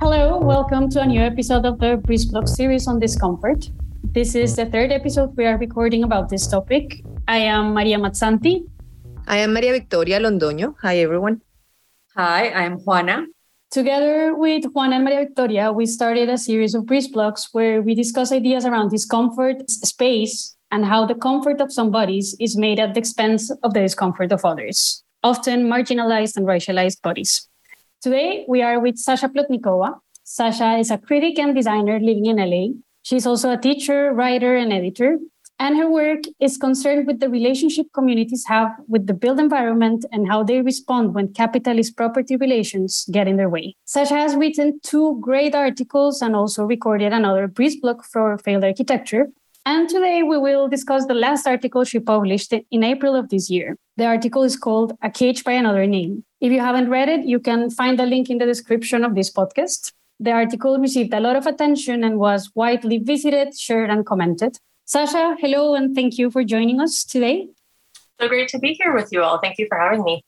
Hello, welcome to a new episode of the Breezeblock series on discomfort. This is the third episode we are recording about this topic. I am Maria Mazzanti. I am Maria Victoria Londoño. Hi, everyone. Hi, I'm Juana. Together with Juana and Maria Victoria, we started a series of Breezeblocks where we discuss ideas around discomfort, space, and how the comfort of some bodies is made at the expense of the discomfort of others, often marginalized and racialized bodies. Today, we are with Sasha Plotnikova. Sasha is a critic and designer living in LA. She's also a teacher, writer, and editor. And her work is concerned with the relationship communities have with the built environment and how they respond when capitalist property relations get in their way. Sasha has written two great articles and also recorded another Breezeblock for failed architecture. And today we will discuss the last article she published in April of this year. The article is called A Cage by Another Name. If you haven't read it, you can find the link in the description of this podcast. The article received a lot of attention and was widely visited, shared, and commented. Sasha, hello, and thank you for joining us today. So great to be here with you all. Thank you for having me.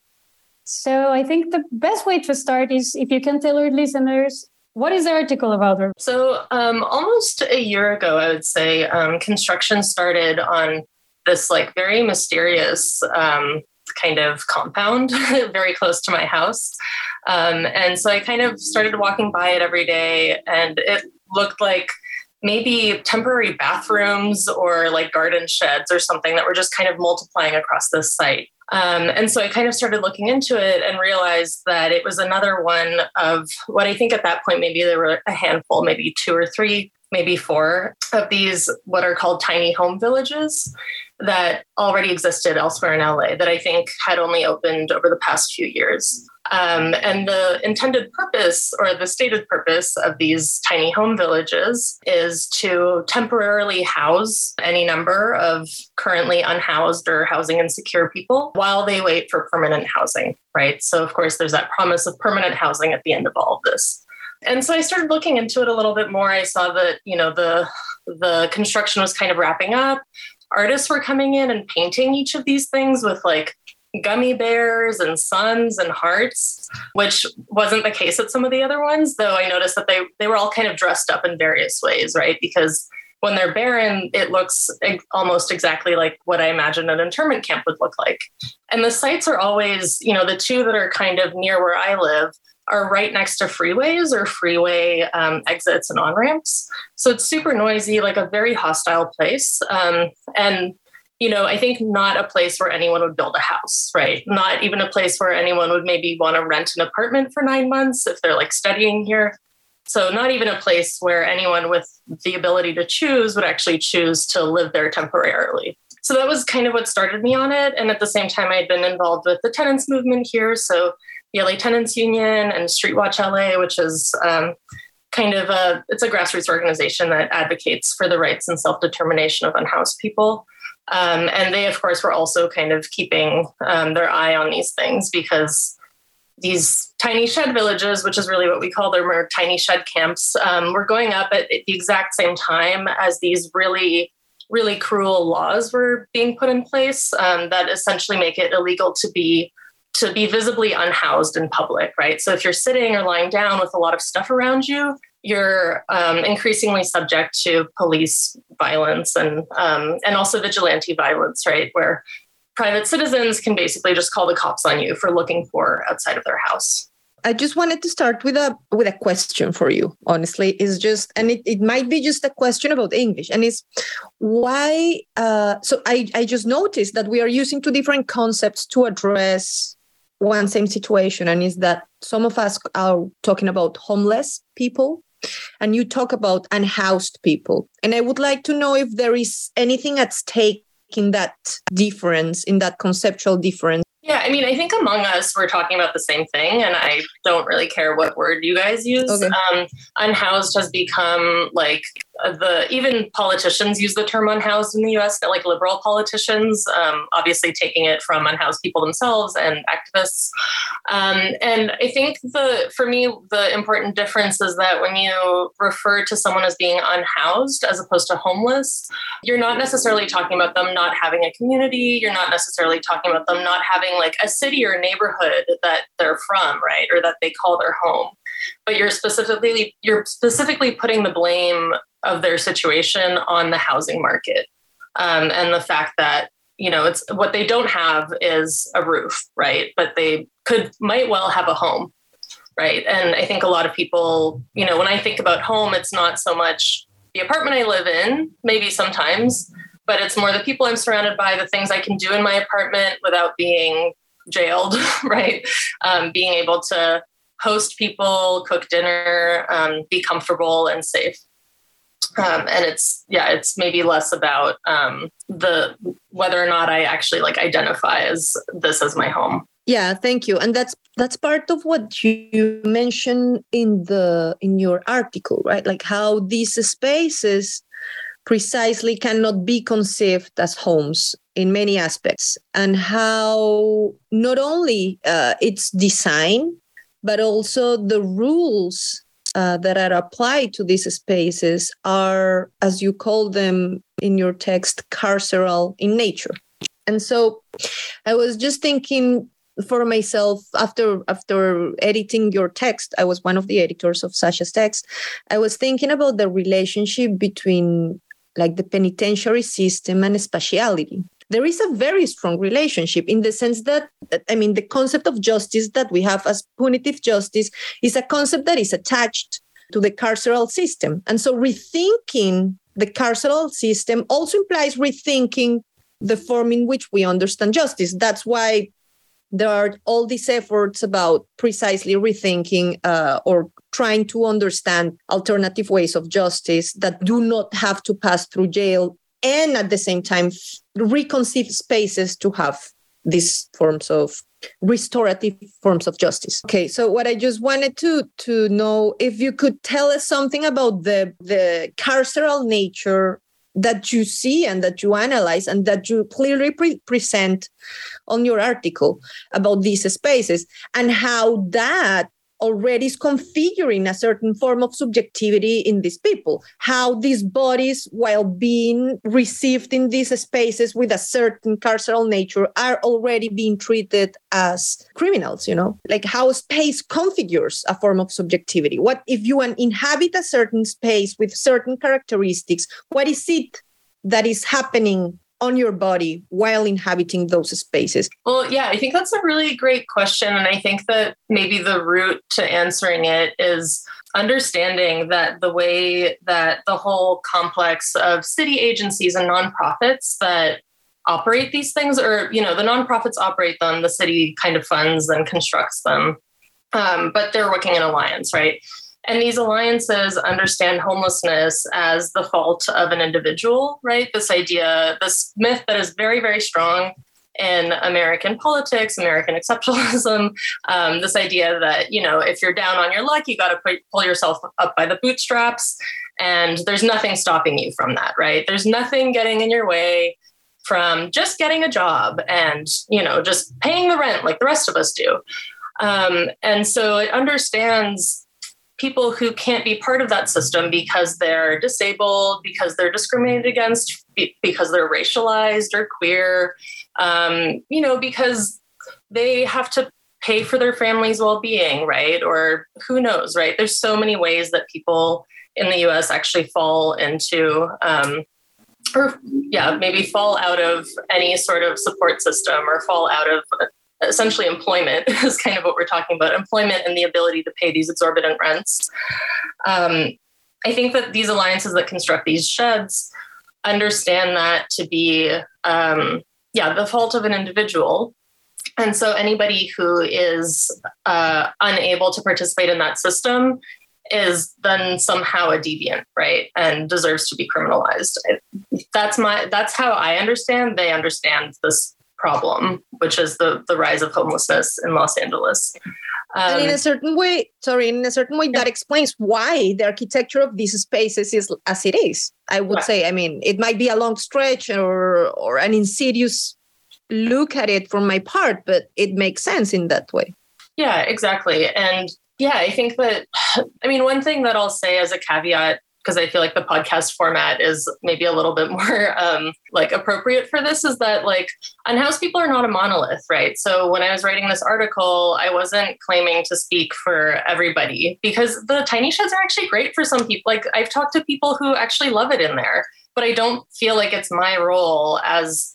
So, I think the best way to start is if you can tell our listeners what is the article about? So, um, almost a year ago, I would say, um, construction started on this like very mysterious um, kind of compound very close to my house. Um, and so I kind of started walking by it every day, and it looked like maybe temporary bathrooms or like garden sheds or something that were just kind of multiplying across this site. Um, and so I kind of started looking into it and realized that it was another one of what I think at that point, maybe there were a handful, maybe two or three, maybe four of these, what are called tiny home villages that already existed elsewhere in LA that I think had only opened over the past few years. Um, and the intended purpose or the stated purpose of these tiny home villages is to temporarily house any number of currently unhoused or housing insecure people while they wait for permanent housing, right? So, of course, there's that promise of permanent housing at the end of all of this. And so I started looking into it a little bit more. I saw that, you know, the the construction was kind of wrapping up artists were coming in and painting each of these things with like gummy bears and suns and hearts, which wasn't the case at some of the other ones, though I noticed that they they were all kind of dressed up in various ways, right? Because when they're barren, it looks almost exactly like what I imagine an internment camp would look like. And the sites are always, you know, the two that are kind of near where I live are right next to freeways or freeway um, exits and on ramps. So it's super noisy, like a very hostile place. Um, and you know, I think not a place where anyone would build a house, right? Not even a place where anyone would maybe want to rent an apartment for nine months if they're like studying here. So, not even a place where anyone with the ability to choose would actually choose to live there temporarily. So, that was kind of what started me on it. And at the same time, I'd been involved with the tenants movement here. So, the LA Tenants Union and Streetwatch LA, which is um, kind of a it's a grassroots organization that advocates for the rights and self determination of unhoused people. Um, and they, of course, were also kind of keeping um, their eye on these things because these tiny shed villages, which is really what we call them, are tiny shed camps, um, were going up at, at the exact same time as these really, really cruel laws were being put in place um, that essentially make it illegal to be to be visibly unhoused in public, right? So if you're sitting or lying down with a lot of stuff around you, you're um, increasingly subject to police violence and um, and also vigilante violence, right? Where private citizens can basically just call the cops on you for looking for outside of their house. I just wanted to start with a with a question for you. Honestly, is just and it, it might be just a question about English, and it's why. Uh, so I I just noticed that we are using two different concepts to address one same situation, and is that some of us are talking about homeless people and you talk about unhoused people. And I would like to know if there is anything at stake in that difference, in that conceptual difference. Yeah, I mean, I think among us, we're talking about the same thing, and I don't really care what word you guys use. Okay. Um, unhoused has become like the even politicians use the term unhoused in the US, like liberal politicians, um, obviously taking it from unhoused people themselves and activists. Um, and I think the for me the important difference is that when you refer to someone as being unhoused as opposed to homeless, you're not necessarily talking about them not having a community. You're not necessarily talking about them not having like a city or neighborhood that they're from, right, or that they call their home but you're specifically you're specifically putting the blame of their situation on the housing market. Um, and the fact that you know it's what they don't have is a roof right? But they could might well have a home right? And i think a lot of people you know when i think about home it's not so much the apartment i live in maybe sometimes but it's more the people i'm surrounded by the things i can do in my apartment without being jailed right? Um, being able to host people cook dinner um, be comfortable and safe. Um, and it's yeah it's maybe less about um, the whether or not i actually like identify as this as my home. Yeah thank you. And that's that's part of what you mentioned in the in your article right? Like how these spaces precisely cannot be conceived as homes in many aspects and how not only uh, its design but also the rules uh, that are applied to these spaces are, as you call them in your text, carceral in nature. And so I was just thinking for myself after after editing your text i was one of the editors of sasha's text i was thinking about the relationship between like the penitentiary system and spatiality there is a very strong relationship in the sense that, I mean, the concept of justice that we have as punitive justice is a concept that is attached to the carceral system. And so rethinking the carceral system also implies rethinking the form in which we understand justice. That's why there are all these efforts about precisely rethinking uh, or trying to understand alternative ways of justice that do not have to pass through jail and at the same time reconceive spaces to have these forms of restorative forms of justice. Okay so what i just wanted to to know if you could tell us something about the the carceral nature that you see and that you analyze and that you clearly pre- present on your article about these spaces and how that already is configuring a certain form of subjectivity in these people. How these bodies, while being received in these spaces with a certain carceral nature, are already being treated as criminals, you know, like how space configures a form of subjectivity. What if you inhabit a certain space with certain characteristics? What is it that is happening on your body while inhabiting those spaces? Well, yeah, I think that's a really great question. And I think that maybe the route to answering it is understanding that the way that the whole complex of city agencies and nonprofits that operate these things, or, you know, the nonprofits operate them, the city kind of funds and constructs them. Um, but they're working in alliance, right? And these alliances understand homelessness as the fault of an individual, right? This idea, this myth that is very, very strong in American politics, American exceptionalism, um, this idea that, you know, if you're down on your luck, you got to pull yourself up by the bootstraps. And there's nothing stopping you from that, right? There's nothing getting in your way from just getting a job and, you know, just paying the rent like the rest of us do. Um, and so it understands people who can't be part of that system because they're disabled, because they're discriminated against, because they're racialized or queer, um, you know, because they have to pay for their family's well-being, right? Or who knows, right? There's so many ways that people in the U.S. actually fall into. Um, or yeah, maybe fall out of any sort of support system or fall out of essentially employment is kind of what we're talking about employment and the ability to pay these exorbitant rents. Um, I think that these alliances that construct these sheds understand that to be, um, yeah, the fault of an individual. And so anybody who is uh, unable to participate in that system is then somehow a deviant, right, and deserves to be criminalized. That's my that's how I understand. They understand this problem, which is the the rise of homelessness in Los Angeles. Um, and in a certain way, sorry, in a certain way, yeah. that explains why the architecture of these spaces is as it is. I would say. I mean, it might be a long stretch or or an insidious look at it from my part, but it makes sense in that way. Yeah, exactly. And yeah, I think that, I mean, one thing that I'll say as a caveat because I feel like the podcast format is maybe a little bit more um, like appropriate for this is that like unhoused people are not a monolith, right? So when I was writing this article, I wasn't claiming to speak for everybody because the tiny sheds are actually great for some people. Like I've talked to people who actually love it in there, but I don't feel like it's my role as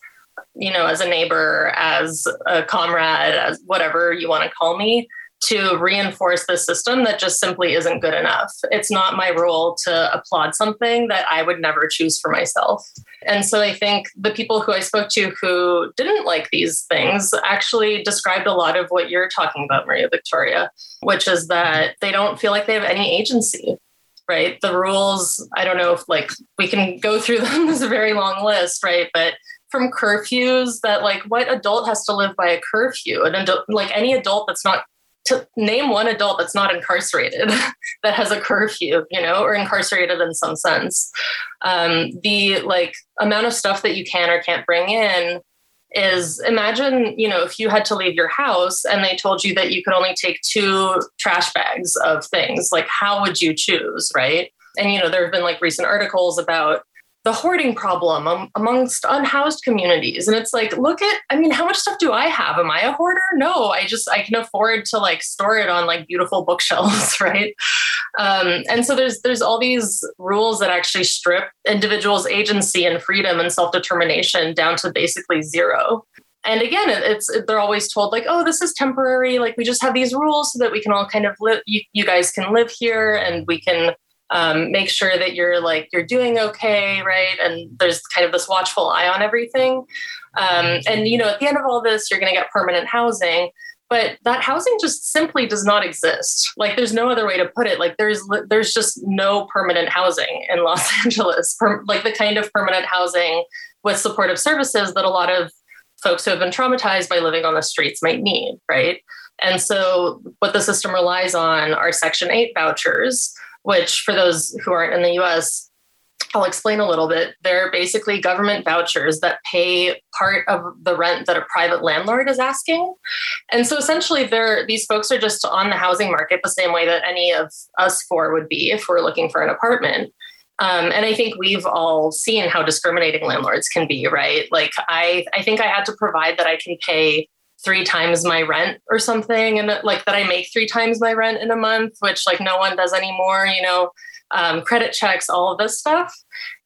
you know, as a neighbor, as a comrade, as whatever you want to call me, to reinforce the system that just simply isn't good enough. It's not my role to applaud something that I would never choose for myself. And so I think the people who I spoke to who didn't like these things actually described a lot of what you're talking about, Maria Victoria, which is that they don't feel like they have any agency. Right. The rules, I don't know if like we can go through them. There's a very long list, right? But from curfews that like what adult has to live by a curfew? An adult, like any adult that's not to name one adult that's not incarcerated that has a curfew you know or incarcerated in some sense. Um, the like amount of stuff that you can or can't bring in is imagine you know if you had to leave your house and they told you that you could only take two trash bags of things like how would you choose right? And you know there have been like recent articles about the hoarding problem amongst unhoused communities. And it's like look at i mean how much stuff do i have? Am i a hoarder? No i just i can afford to like store it on like beautiful bookshelves right? Um, and so there's there's all these rules that actually strip individuals agency and freedom and self-determination down to basically zero. And again it's they're always told like oh this is temporary. Like we just have these rules so that we can all kind of live you, you guys can live here and we can um, make sure that you're like you're doing okay right? And there's kind of this watchful eye on everything. Um, and you know at the end of all this you're going to get permanent housing but that housing just simply does not exist. Like there's no other way to put it. Like there's there's just no permanent housing in los angeles per, like the kind of permanent housing with supportive services that a lot of folks who have been traumatized by living on the streets might need right? And so what the system relies on are section 8 vouchers which for those who aren't in the US, I'll explain a little bit. They're basically government vouchers that pay part of the rent that a private landlord is asking. And so essentially they're these folks are just on the housing market the same way that any of us four would be if we're looking for an apartment. Um, and I think we've all seen how discriminating landlords can be, right? Like I, I think I had to provide that I can pay three times my rent or something and like that i make three times my rent in a month which like no one does anymore you know um, credit checks all of this stuff.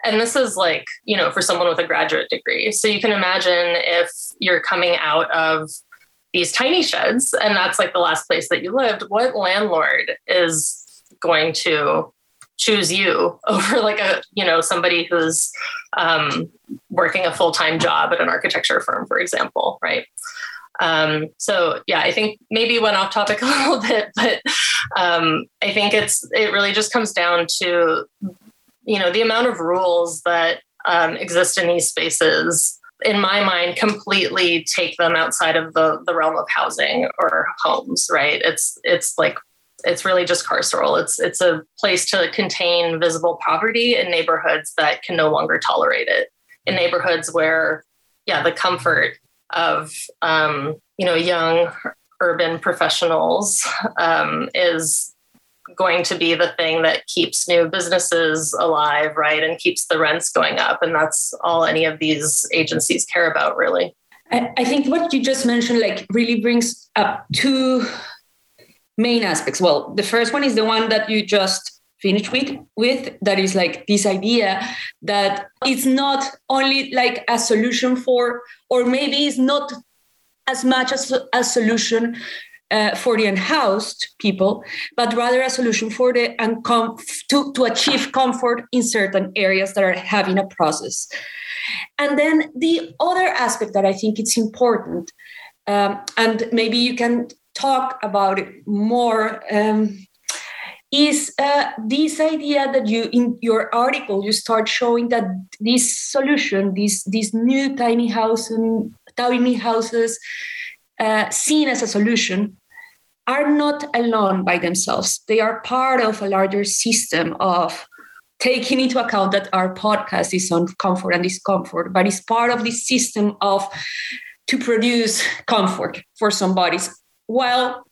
And this is like you know for someone with a graduate degree. So you can imagine if you're coming out of these tiny sheds and that's like the last place that you lived what landlord is going to choose you over like a you know somebody who's um, working a full-time job at an architecture firm for example right um, so yeah, I think maybe went off topic a little bit, but um, I think it's it really just comes down to you know the amount of rules that um, exist in these spaces. In my mind, completely take them outside of the the realm of housing or homes. Right? It's it's like it's really just carceral. It's it's a place to contain visible poverty in neighborhoods that can no longer tolerate it. In neighborhoods where, yeah, the comfort of um, you know young urban professionals um, is going to be the thing that keeps new businesses alive, right, and keeps the rents going up, and that's all any of these agencies care about, really. I think what you just mentioned, like, really brings up two main aspects. Well, the first one is the one that you just finish with with that is like this idea that it's not only like a solution for or maybe it's not as much as a solution uh, for the unhoused people, but rather a solution for the uncom- to, to achieve comfort in certain areas that are having a process. And then the other aspect that I think it's important, um, and maybe you can talk about it more um, is uh, this idea that you in your article you start showing that this solution this this new tiny housing tiny houses uh, seen as a solution are not alone by themselves. They are part of a larger system of taking into account that our podcast is on comfort and discomfort, but it's part of this system of to produce comfort for some bodies. Well,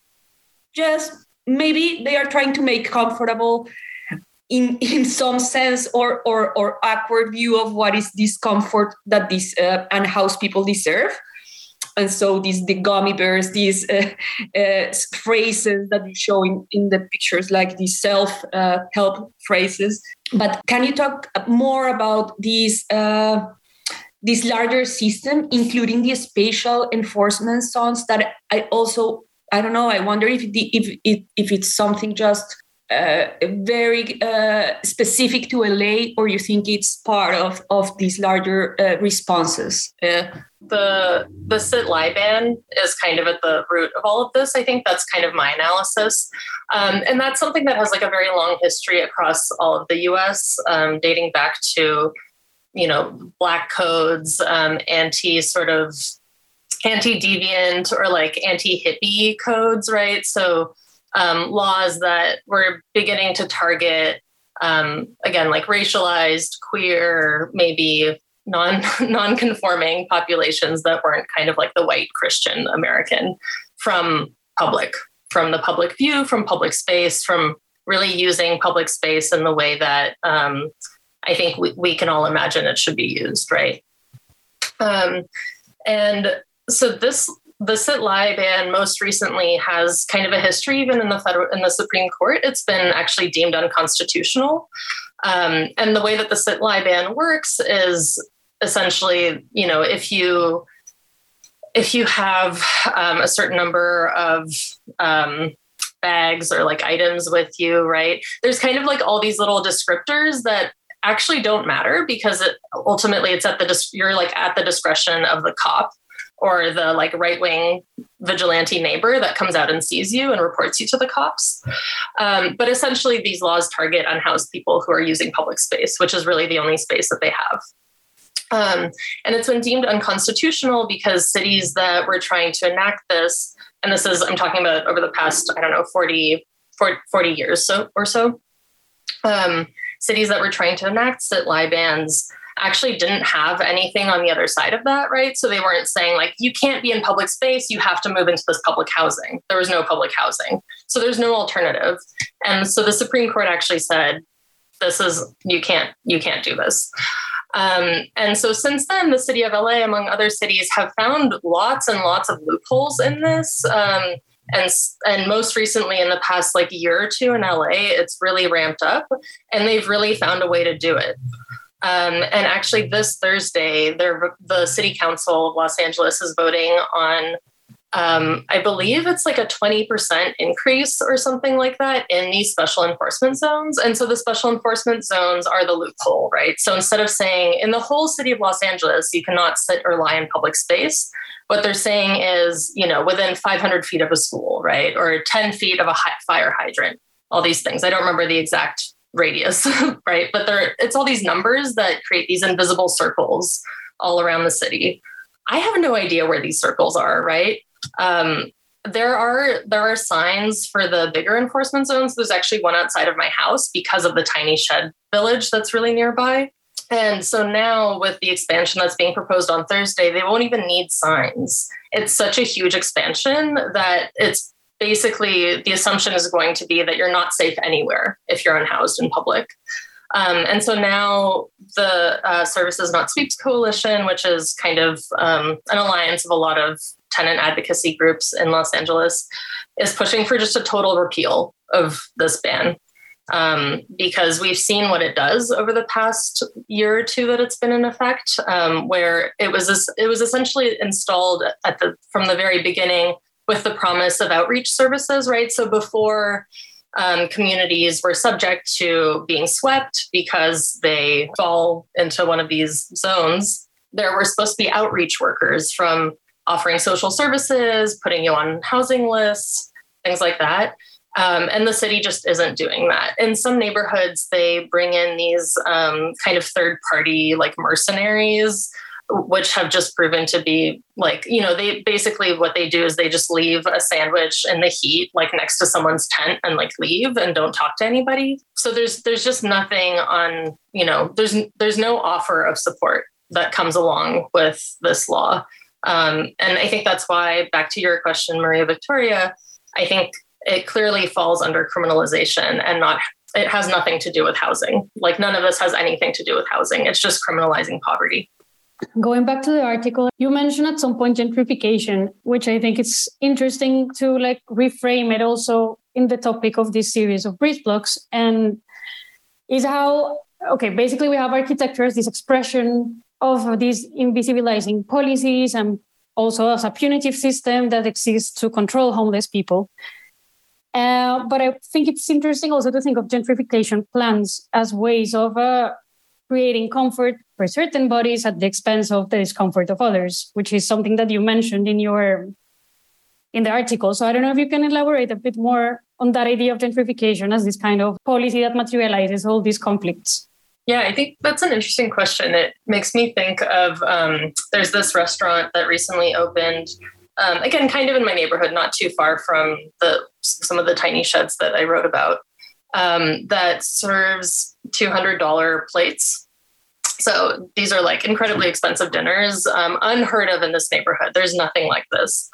just maybe they are trying to make comfortable in in some sense or or or awkward view of what is discomfort that this uh, unhoused people deserve. And so these the gummy bears these uh, uh, phrases that you show in, in the pictures like these self uh, help phrases. But can you talk more about these uh, this larger system including the spatial enforcement zones that i also i don't know i wonder if if if, if it's something just uh, very uh, specific to LA, or you think it's part of of these larger uh, responses? the the sit lie ban is kind of at the root of all of this. I think that's kind of my analysis, um, and that's something that has like a very long history across all of the U.S., um, dating back to you know black codes, um, anti sort of anti deviant or like anti hippie codes, right? So um, laws that were beginning to target um, again like racialized queer maybe non non-conforming populations that weren't kind of like the white christian american from public from the public view from public space from really using public space in the way that um, i think we, we can all imagine it should be used right um, and so this the sit lie ban most recently has kind of a history even in the federal in the supreme court. It's been actually deemed unconstitutional. Um, and the way that the sit lie ban works is essentially you know if you if you have um, a certain number of um, bags or like items with you right there's kind of like all these little descriptors that actually don't matter because it ultimately it's at the you're like at the discretion of the cop or the like right wing vigilante neighbor that comes out and sees you and reports you to the cops. Um, but essentially, these laws target unhoused people who are using public space, which is really the only space that they have. Um, and it's been deemed unconstitutional because cities that were trying to enact this, and this is, I'm talking about over the past, I don't know, 40, 40 years so, or so, um, cities that were trying to enact sit lie bans actually didn't have anything on the other side of that, right? So they weren't saying, like, you can't be in public space, you have to move into this public housing. There was no public housing. So there's no alternative. And so the Supreme Court actually said, this is, you can't, you can't do this. Um, and so since then, the city of LA, among other cities, have found lots and lots of loopholes in this. Um, and and most recently, in the past like year or two in LA, it's really ramped up, and they've really found a way to do it. Um, and actually, this Thursday, the city council of Los Angeles is voting on, um, I believe it's like a 20% increase or something like that in these special enforcement zones. And so the special enforcement zones are the loophole, right? So instead of saying in the whole city of Los Angeles, you cannot sit or lie in public space, what they're saying is, you know, within 500 feet of a school, right? Or 10 feet of a fire hydrant, all these things. I don't remember the exact radius, right? But there, it's all these numbers that create these invisible circles all around the city. I have no idea where these circles are, right? Um, there are there are signs for the bigger enforcement zones. There's actually one outside of my house because of the tiny shed village that's really nearby. And so now, with the expansion that's being proposed on Thursday, they won't even need signs. It's such a huge expansion that it's basically the assumption is going to be that you're not safe anywhere if you're unhoused in public. Um, and so now the uh, Services Not Sweeps Coalition, which is kind of um, an alliance of a lot of tenant advocacy groups in Los Angeles, is pushing for just a total repeal of this ban. Um, because we've seen what it does over the past year or two that it's been in effect, um, where it was it was essentially installed at the from the very beginning with the promise of outreach services, right? So before um, communities were subject to being swept because they fall into one of these zones, there were supposed to be outreach workers from offering social services, putting you on housing lists, things like that. Um, and the city just isn't doing that. In some neighborhoods, they bring in these um, kind of third party, like mercenaries which have just proven to be like you know they basically what they do is they just leave a sandwich in the heat like next to someone's tent and like leave and don't talk to anybody. So there's there's just nothing on you know there's there's no offer of support that comes along with this law. Um, and i think that's why back to your question maria victoria i think it clearly falls under criminalization and not it has nothing to do with housing. Like none of this has anything to do with housing. It's just criminalizing poverty Going back to the article, you mentioned at some point gentrification, which I think it's interesting to like reframe it also in the topic of this series of Breezeblocks and is how okay, basically we have architecture as this expression of these invisibilizing policies and also as a punitive system that exists to control homeless people. Uh, but I think it's interesting also to think of gentrification plans as ways of uh, creating comfort for certain bodies at the expense of the discomfort of others, which is something that you mentioned in your in the article. So I don't know if you can elaborate a bit more on that idea of gentrification as this kind of policy that materializes all these conflicts. Yeah, I think that's an interesting question. It makes me think of um, there's this restaurant that recently opened, um, again, kind of in my neighborhood, not too far from the some of the tiny sheds that I wrote about, um, that serves $200 plates. So these are like incredibly expensive dinners, um, unheard of in this neighborhood. There's nothing like this.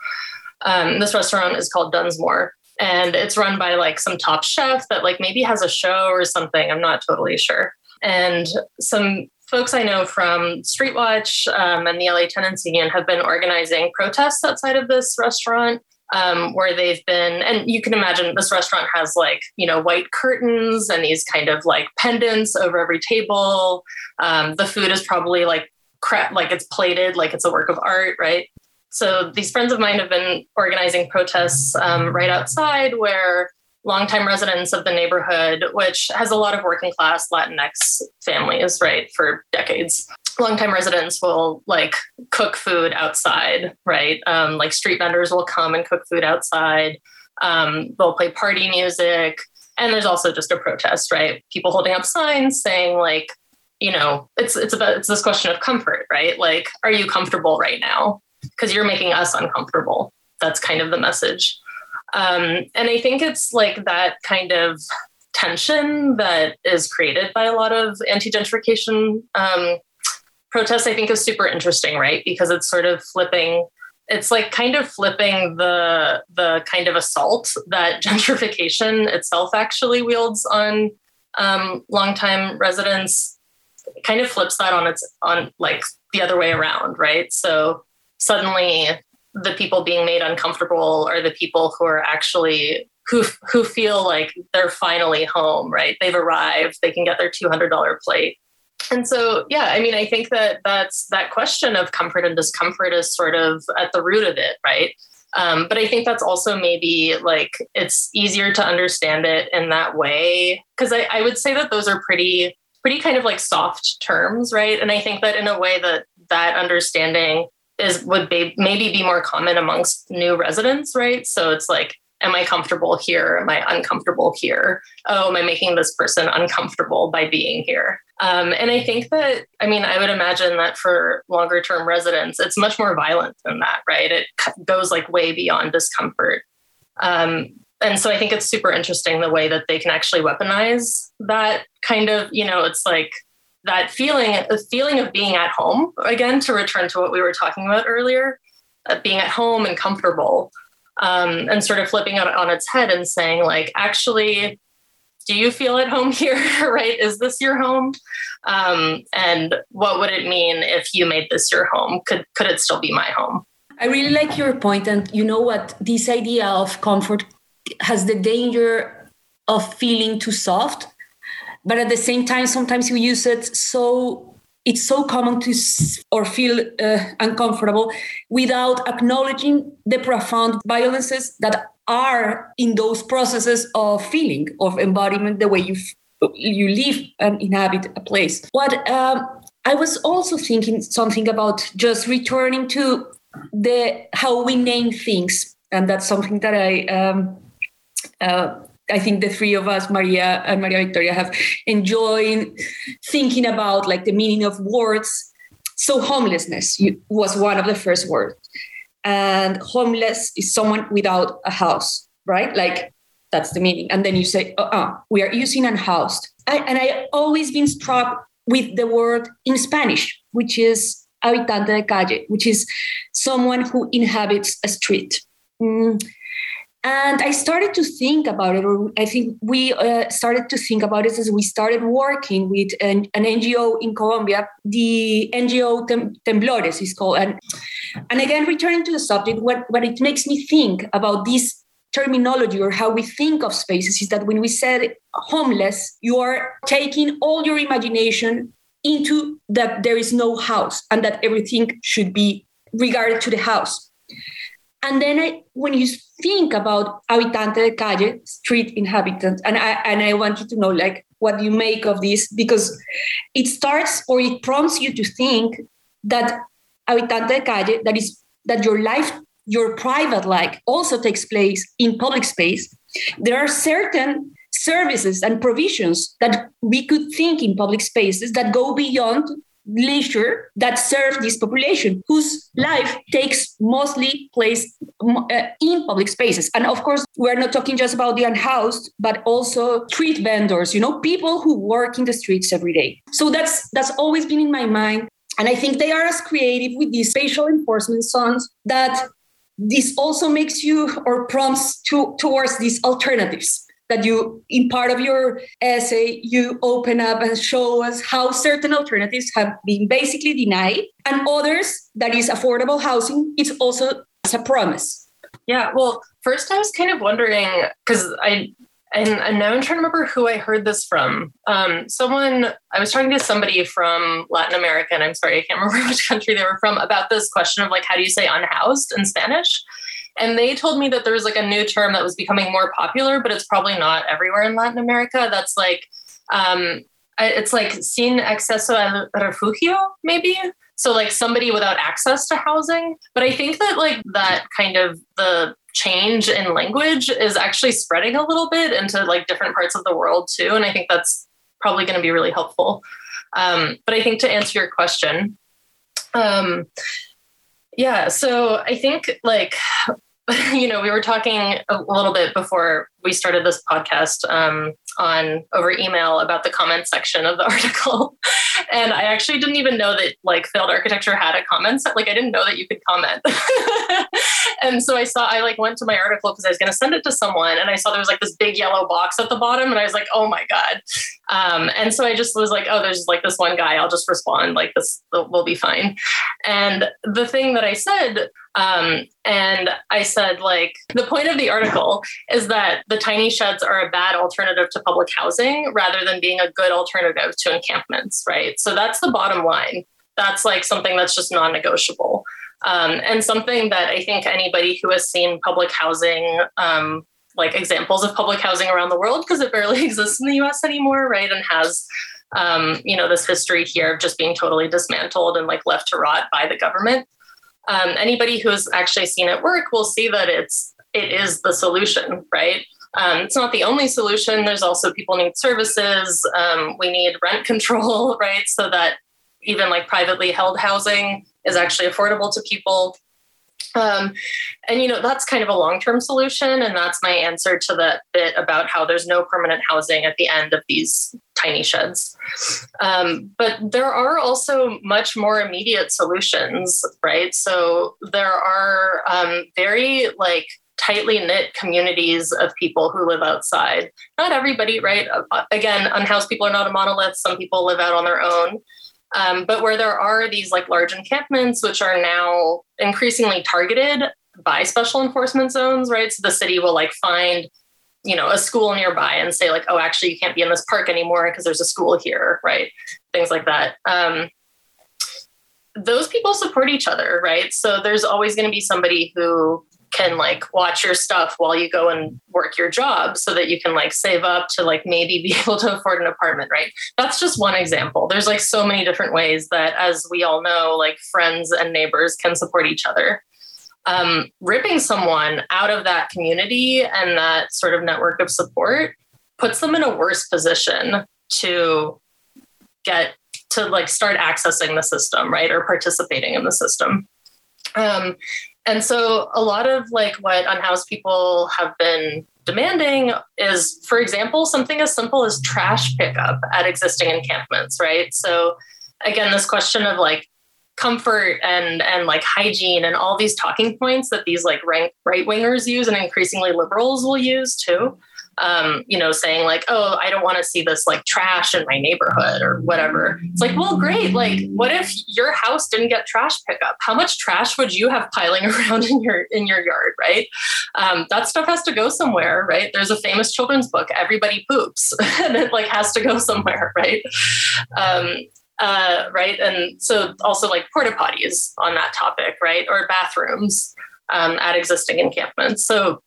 Um, this restaurant is called Dunsmoor, and it's run by like some top chef that like maybe has a show or something. I'm not totally sure. And some folks I know from Streetwatch um, and the LA Tenants Union have been organizing protests outside of this restaurant um, where they've been, and you can imagine this restaurant has like, you know, white curtains and these kind of like pendants over every table. Um, the food is probably like crap, like it's plated, like it's a work of art, right? So these friends of mine have been organizing protests um, right outside where longtime residents of the neighborhood, which has a lot of working class Latinx families, right, for decades, longtime residents will like cook food outside, right? Um, like street vendors will come and cook food outside. Um, they'll play party music. And there's also just a protest, right? People holding up signs saying like, you know, it's it's about it's this question of comfort, right? Like, are you comfortable right now? Because you're making us uncomfortable. That's kind of the message. Um, and I think it's like that kind of tension that is created by a lot of anti gentrification um, protest I think is super interesting, right? Because it's sort of flipping it's like kind of flipping the the kind of assault that gentrification itself actually wields on um, longtime residents. Kind of flips that on its on like the other way around right? So suddenly the people being made uncomfortable are the people who are actually who who feel like they're finally home right? They've arrived they can get their $200 plate and so yeah i mean i think that that's that question of comfort and discomfort is sort of at the root of it right? Um, but i think that's also maybe like it's easier to understand it in that way. Because I, I would say that those are pretty pretty kind of like soft terms right? And i think that in a way that that understanding is would be maybe be more common amongst new residents right? So it's like am I comfortable here? Am I uncomfortable here? Oh, am I making this person uncomfortable by being here? Um, and I think that, I mean, I would imagine that for longer term residents, it's much more violent than that, right? It goes like way beyond discomfort. Um, and so I think it's super interesting the way that they can actually weaponize that kind of, you know, it's like that feeling, the feeling of being at home, again, to return to what we were talking about earlier, uh, being at home and comfortable um, and sort of flipping it on its head and saying like actually do you feel at home here right? Is this your home? Um, and what would it mean if you made this your home? Could could it still be my home? I really like your point and you know what? This idea of comfort has the danger of feeling too soft but at the same time sometimes you use it so it's so common to or feel uh, uncomfortable without acknowledging the profound violences that are in those processes of feeling of embodiment the way you you live and inhabit a place. What um, i was also thinking something about just returning to the how we name things and that's something that i um, uh, I think the three of us, Maria and Maria Victoria, have enjoyed thinking about like the meaning of words. so homelessness was one of the first words. And homeless is someone without a house, right? Like that's the meaning. And then you say, uh-uh, we are using unhoused. I, and I always been struck with the word in Spanish, which is habitante de calle, which is someone who inhabits a street. Mm. And I started to think about it, or I think we uh, started to think about it as we started working with an, an NGO in Colombia. The NGO Tem- Temblores is called. And, and again, returning to the subject, what, what it makes me think about this terminology or how we think of spaces is that when we said homeless, you are taking all your imagination into that there is no house and that everything should be regarded to the house. And then I, when you think about habitante de calle, street inhabitant, and I and I wanted to know like what you make of this because it starts or it prompts you to think that habitante de calle, that is that your life, your private life also takes place in public space. There are certain services and provisions that we could think in public spaces that go beyond leisure that serve this population whose life takes mostly place uh, in public spaces. And of course we're not talking just about the unhoused but also street vendors you know people who work in the streets every day. So that's that's always been in my mind. And i think they are as creative with these spatial enforcement zones that this also makes you or prompts to towards these alternatives that you in part of your essay you open up and show us how certain alternatives have been basically denied and others that is affordable housing it's also as a promise yeah well first i was kind of wondering because i and, and now I'm trying to remember who I heard this from. Um, someone, I was talking to somebody from Latin America, and I'm sorry, I can't remember which country they were from, about this question of like, how do you say unhoused in Spanish? And they told me that there's like a new term that was becoming more popular, but it's probably not everywhere in Latin America. That's like, um, it's like sin acceso al refugio, maybe. So like somebody without access to housing. But I think that like that kind of the change in language is actually spreading a little bit into like different parts of the world too. And I think that's probably going to be really helpful. Um, but I think to answer your question, um, yeah, so I think like you know, we were talking a little bit before we started this podcast um, on over email about the comment section of the article, and I actually didn't even know that like failed architecture had a comment. Like I didn't know that you could comment, and so I saw I like went to my article because I was going to send it to someone, and I saw there was like this big yellow box at the bottom, and I was like, oh my god, um, and so I just was like, oh, there's like this one guy, I'll just respond like this will be fine, and the thing that I said um, and I said, like, the point of the article is that the tiny sheds are a bad alternative to public housing rather than being a good alternative to encampments, right? So that's the bottom line. That's like something that's just non negotiable. Um, and something that I think anybody who has seen public housing, um, like examples of public housing around the world, because it barely exists in the US anymore, right? And has um, you know, this history here of just being totally dismantled and like left to rot by the government um, anybody has actually seen it work will see that it's it is the solution, right? Um, it's not the only solution. There's also people need services. Um, we need rent control, right? So that even like privately held housing is actually affordable to people. Um, and you know that's kind of a long-term solution, and that's my answer to that bit about how there's no permanent housing at the end of these tiny sheds. Um, but there are also much more immediate solutions, right? So there are um, very like tightly knit communities of people who live outside. Not everybody, right? Uh, again, unhoused people are not a monolith. Some people live out on their own. Um, but where there are these like large encampments, which are now increasingly targeted by special enforcement zones, right? So the city will like find, you know, a school nearby and say like, oh, actually, you can't be in this park anymore because there's a school here, right? Things like that. Um, those people support each other, right? So there's always going to be somebody who can like watch your stuff while you go and work your job so that you can like save up to like maybe be able to afford an apartment right? That's just one example. There's like so many different ways that as we all know like friends and neighbors can support each other. Um, ripping someone out of that community and that sort of network of support puts them in a worse position to get to like start accessing the system, right, or participating in the system. Um, and so a lot of like what unhoused people have been demanding is, for example, something as simple as trash pickup at existing encampments, right? So again, this question of like comfort and and like hygiene and all these talking points that these like right wingers use and increasingly liberals will use too um, you know, saying like, oh, I don't want to see this like trash in my neighborhood or whatever. It's like, well, great. Like, what if your house didn't get trash pickup? How much trash would you have piling around in your in your yard, right? Um, that stuff has to go somewhere, right? There's a famous children's book, Everybody Poops, and it like has to go somewhere, right? Um, uh, right, and so also like porta potties on that topic, right, or bathrooms um, at existing encampments. So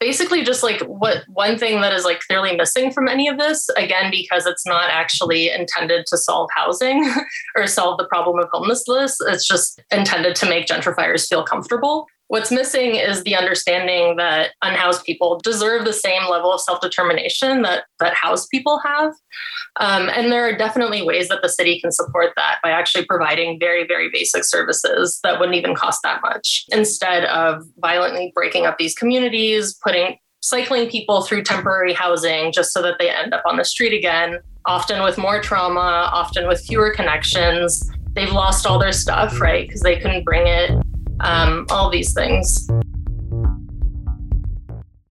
basically just like what one thing that is like clearly missing from any of this again because it's not actually intended to solve housing or solve the problem of homelessness it's just intended to make gentrifiers feel comfortable What's missing is the understanding that unhoused people deserve the same level of self determination that, that housed people have. Um, and there are definitely ways that the city can support that by actually providing very, very basic services that wouldn't even cost that much instead of violently breaking up these communities, putting cycling people through temporary housing just so that they end up on the street again, often with more trauma, often with fewer connections. They've lost all their stuff, right? Because they couldn't bring it um, all these things.